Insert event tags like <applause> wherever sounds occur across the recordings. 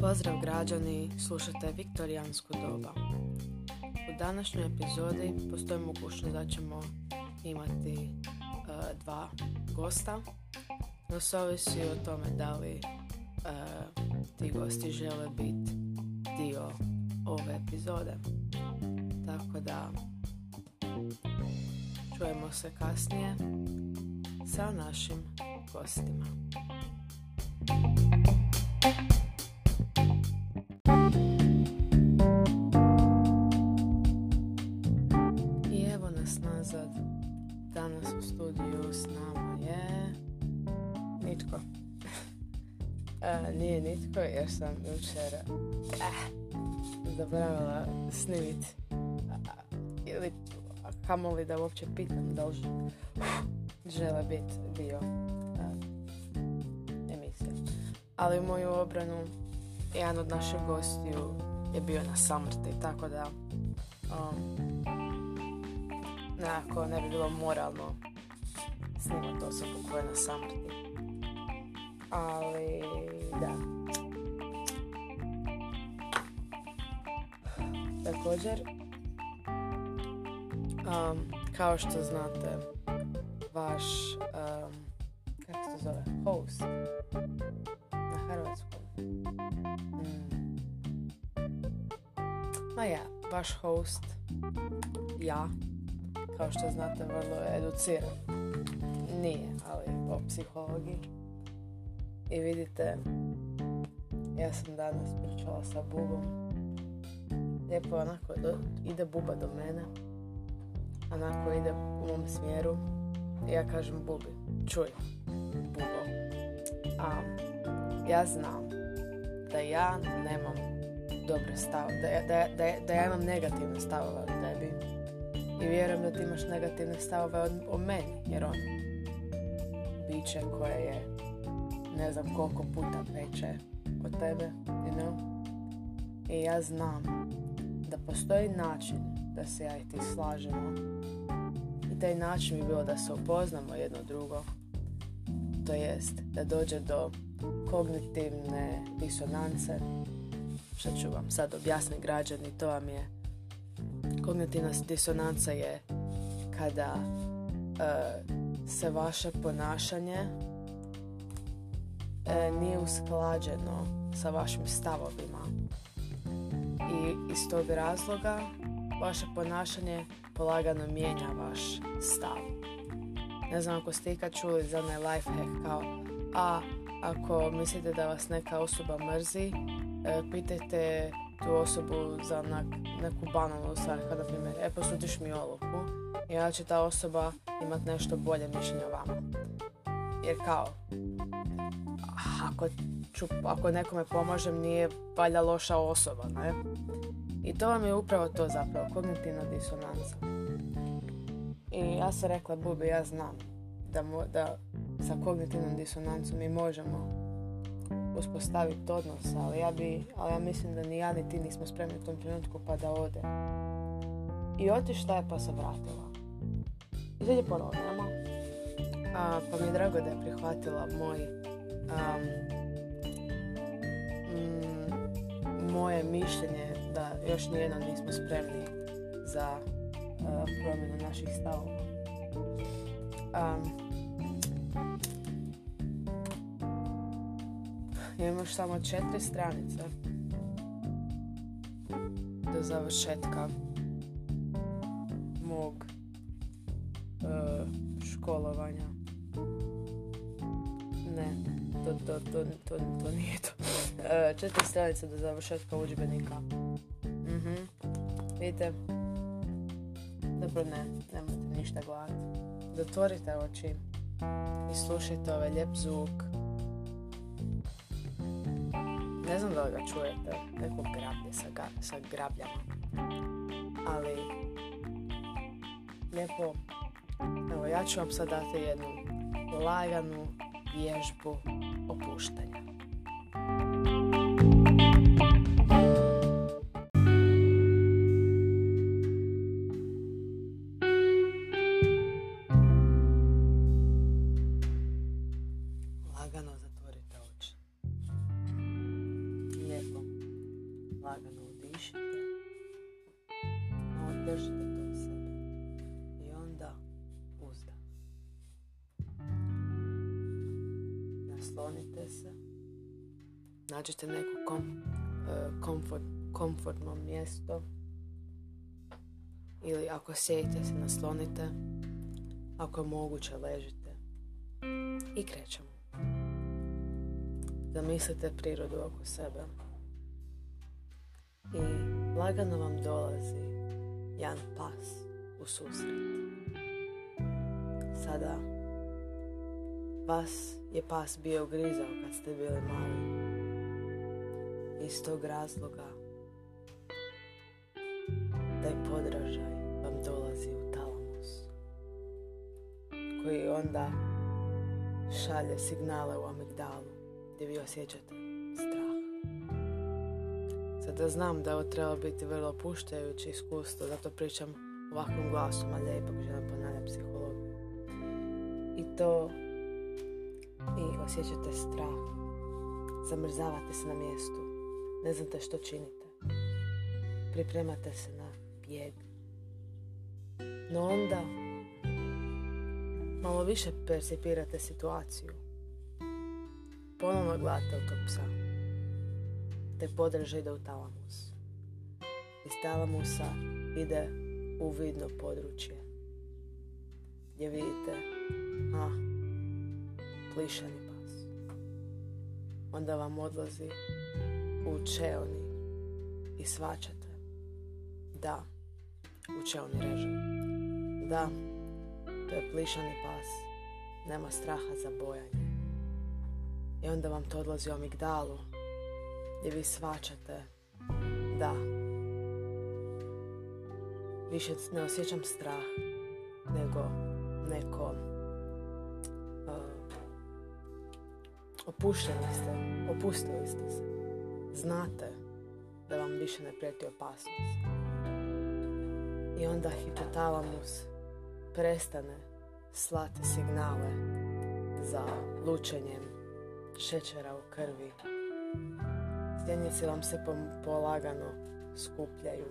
Pozdrav građani, slušate Viktorijansku doba. U današnjoj epizodi postoji mogućnost da ćemo imati e, dva gosta, no se ovisi o tome da li e, ti gosti žele biti dio ove epizode. Tako da čujemo se kasnije sa našim gostima. I evo nas nazad. Danas u studiju s nama je nitko. <laughs> E, nije nitko jer sam jučer eh, zaboravila snimiti ili kamoli da uopće pitam da li žele biti dio. Ali u moju obranu jedan od naših gostiju je bio na samrti, tako da um, nekako ne bi bilo moralno snimati osobu koja je na samrti. Ali da. Također, um, kao što znate, vaš, um, kako se zove, host na hrvatskom. Mm. Ma ja, vaš host, ja, kao što znate, vrlo je educiran. Nije, ali po psihologiji. I vidite, ja sam danas pričala sa Bubom. Lijepo onako do, ide Buba do mene. Onako ide u mom smjeru. I ja kažem Bubi, čuj, Bubo. A, ja znam da ja nemam dobre stavove, da, da, da, da ja imam negativne stavove o tebi. I vjerujem da ti imaš negativne stavove o, meni, jer on biće koje je ne znam koliko puta veće od tebe, you know? I ja znam da postoji način da se ja i ti slažemo. I taj način bi bilo da se upoznamo jedno drugo. To jest da dođe do kognitivne disonance. Što ću vam sad objasniti građani, to vam je kognitivna disonanca je kada uh, se vaše ponašanje e, nije usklađeno sa vašim stavovima. I iz tog razloga vaše ponašanje polagano mijenja vaš stav. Ne znam ako ste ikad čuli za onaj life hack kao a ako mislite da vas neka osoba mrzi, e, pitajte tu osobu za neku banalnu stvar, kada primjer, e posudiš mi oluku i ja će ta osoba imat nešto bolje mišljenje o vama. Jer kao, ako, ću, ako nekome pomažem nije valjda loša osoba, ne? I to vam je upravo to zapravo, kognitivna disonanca. I ja sam rekla, Bubi, ja znam da, da sa kognitivnom disonancom mi možemo uspostaviti odnos, ali ja, bi, ali ja mislim da ni ja ni ti nismo spremni u tom trenutku pa da ode. I otišla je pa se vratila. I sad je ponovno, a, pa mi je drago da je prihvatila moj mm, moje mišljenje da još nijedno nismo spremni za uh, promjenu naših stavova. Um, imamo još samo četiri stranice do završetka mog uh, školovanja. Ne, to, to, to, to, to nije to. Uh, četiri stranice do završetka udžbenika. Mhm. Vidite? Dobro, ne, nemojte ništa gledati. Zatvorite oči i slušajte ovaj lijep zvuk. Ne znam da li ga čujete, neko grablje sa, ga, sa grabljama. Ali, lijepo, evo ja ću vam sad dati jednu laganu vježbu opuštanja. Naslonite se. Nađite neko kom, komfort, komfortno mjesto. Ili ako sjedite se, naslonite. Ako je moguće, ležite. I krećemo. Zamislite prirodu oko sebe. I lagano vam dolazi jedan pas u susret. Sada vas je pas bio grizao kad ste bili mali. Iz tog razloga taj podražaj vam dolazi u talamus koji onda šalje signale u amigdalu gdje vi osjećate strah. Sada znam da ovo treba biti vrlo opuštajuće iskustvo, zato pričam ovakvim glasom, a lijepo želim ponavljati psihologiju. I to osjećate strah. Zamrzavate se na mjestu. Ne znate što činite. Pripremate se na bijeg. No onda malo više percipirate situaciju. Ponovno gledate u tog psa. Te podrže ide u talamus. Iz talamusa ide u vidno područje. Gdje vidite, a, plišani. Onda vam odlazi u čeoni i svačate. Da, u čeoni reže. Da, to je plišani pas. Nema straha za bojanje. I onda vam to odlazi u amigdalu gdje vi svačate. Da, više ne osjećam strah nego neko opušteni ste, opustili ste se. Znate da vam više ne prijeti opasnost. I onda hipotalamus prestane slati signale za lučenjem šećera u krvi. Stjenice vam se polagano skupljaju,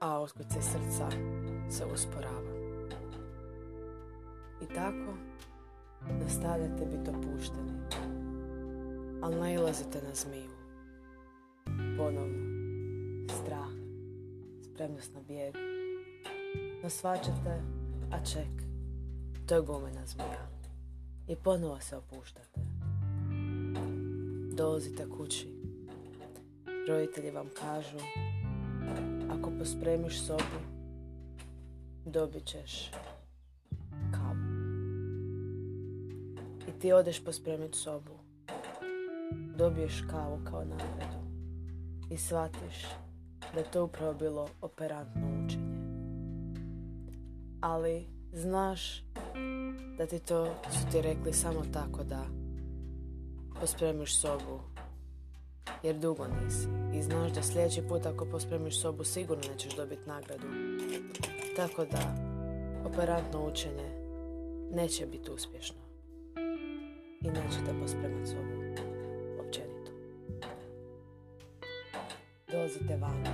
a otkuce srca se usporava. I tako nastavljate biti opušteni, ali nailazite na zmiju. Ponovno, strah, spremnost na bijeg. No svačate, a ček, to je gumena zmija. I ponovo se opuštate. Dolazite kući. Roditelji vam kažu, ako pospremiš sobu, dobit ćeš ti odeš pospremiti sobu. Dobiješ kavu kao nagradu. I shvatiš da je to upravo bilo operantno učenje. Ali znaš da ti to su ti rekli samo tako da pospremiš sobu jer dugo nisi i znaš da sljedeći put ako pospremiš sobu sigurno nećeš dobiti nagradu. Tako da operantno učenje neće biti uspješno i nećete pospremati sobu općenito. Dolazite van,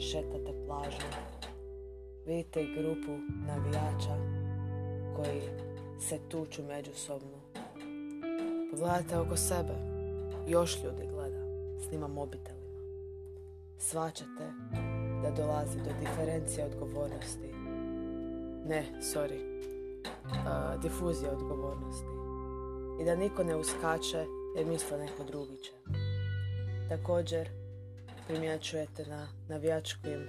šetate plažu, vidite grupu navijača koji se tuču međusobno. Pogledajte oko sebe, još ljudi gleda, snima mobitelima. Svačate da dolazi do diferencije odgovornosti. Ne, sorry, difuzija odgovornosti i da niko ne uskače jer misle neko drugi će. Također primjećujete na navijačkim,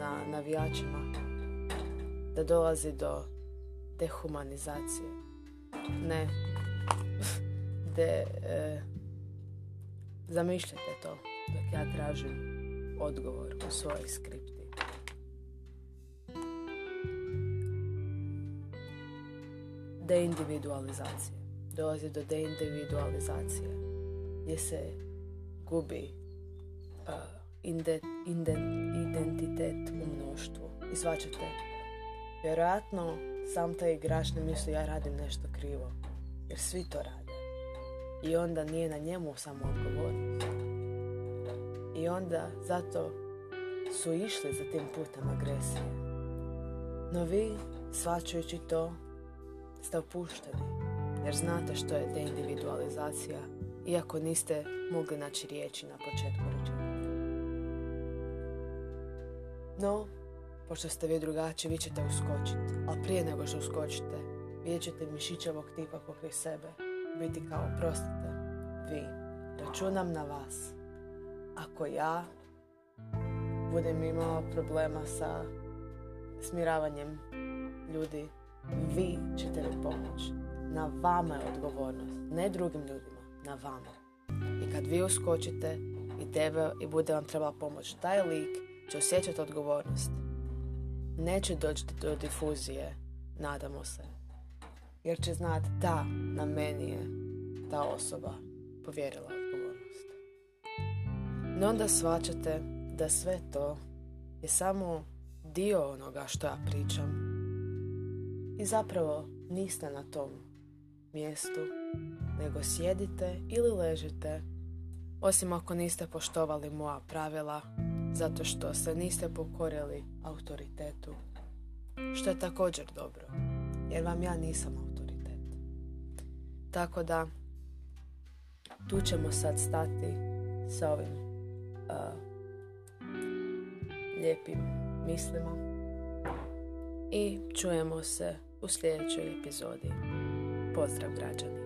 na navijačima da dolazi do dehumanizacije. Ne, <laughs> de, e, zamišljate to dok ja tražim odgovor u svojoj skripti. Deindividualizacije. Dolazi do deindividualizacije gdje se gubi uh, identitet u mnoštvu. I svačate, vjerojatno sam taj igrač ne misli ja radim nešto krivo, jer svi to rade. I onda nije na njemu samo odgovornost. I onda zato su išli za tim putem agresije. No vi, svačajući to, ste opušteni. jer znate što je deindividualizacija, iako niste mogli naći riječi na početku rečenice. No, pošto ste vi drugačiji, vi ćete uskočiti, a prije nego što uskočite, vidjet ćete mišićevog tipa pokraj sebe, biti kao, prostite, vi, računam na vas. Ako ja budem imao problema sa smiravanjem ljudi, vi ćete mi pomoći. Na vama je odgovornost, ne drugim ljudima, na vama. I kad vi uskočite i tebe i bude vam trebala pomoć, taj lik će osjećati odgovornost. Neće doći do difuzije, nadamo se. Jer će znati da na meni je ta osoba povjerila odgovornost. No onda svačate da sve to je samo dio onoga što ja pričam. I zapravo niste na tom mjestu, nego sjedite ili ležite, osim ako niste poštovali moja pravila, zato što se niste pokorili autoritetu, što je također dobro, jer vam ja nisam autoritet. Tako da, tu ćemo sad stati sa ovim uh, lijepim mislima i čujemo se u sljedećoj epizodi. Pozdrav građani!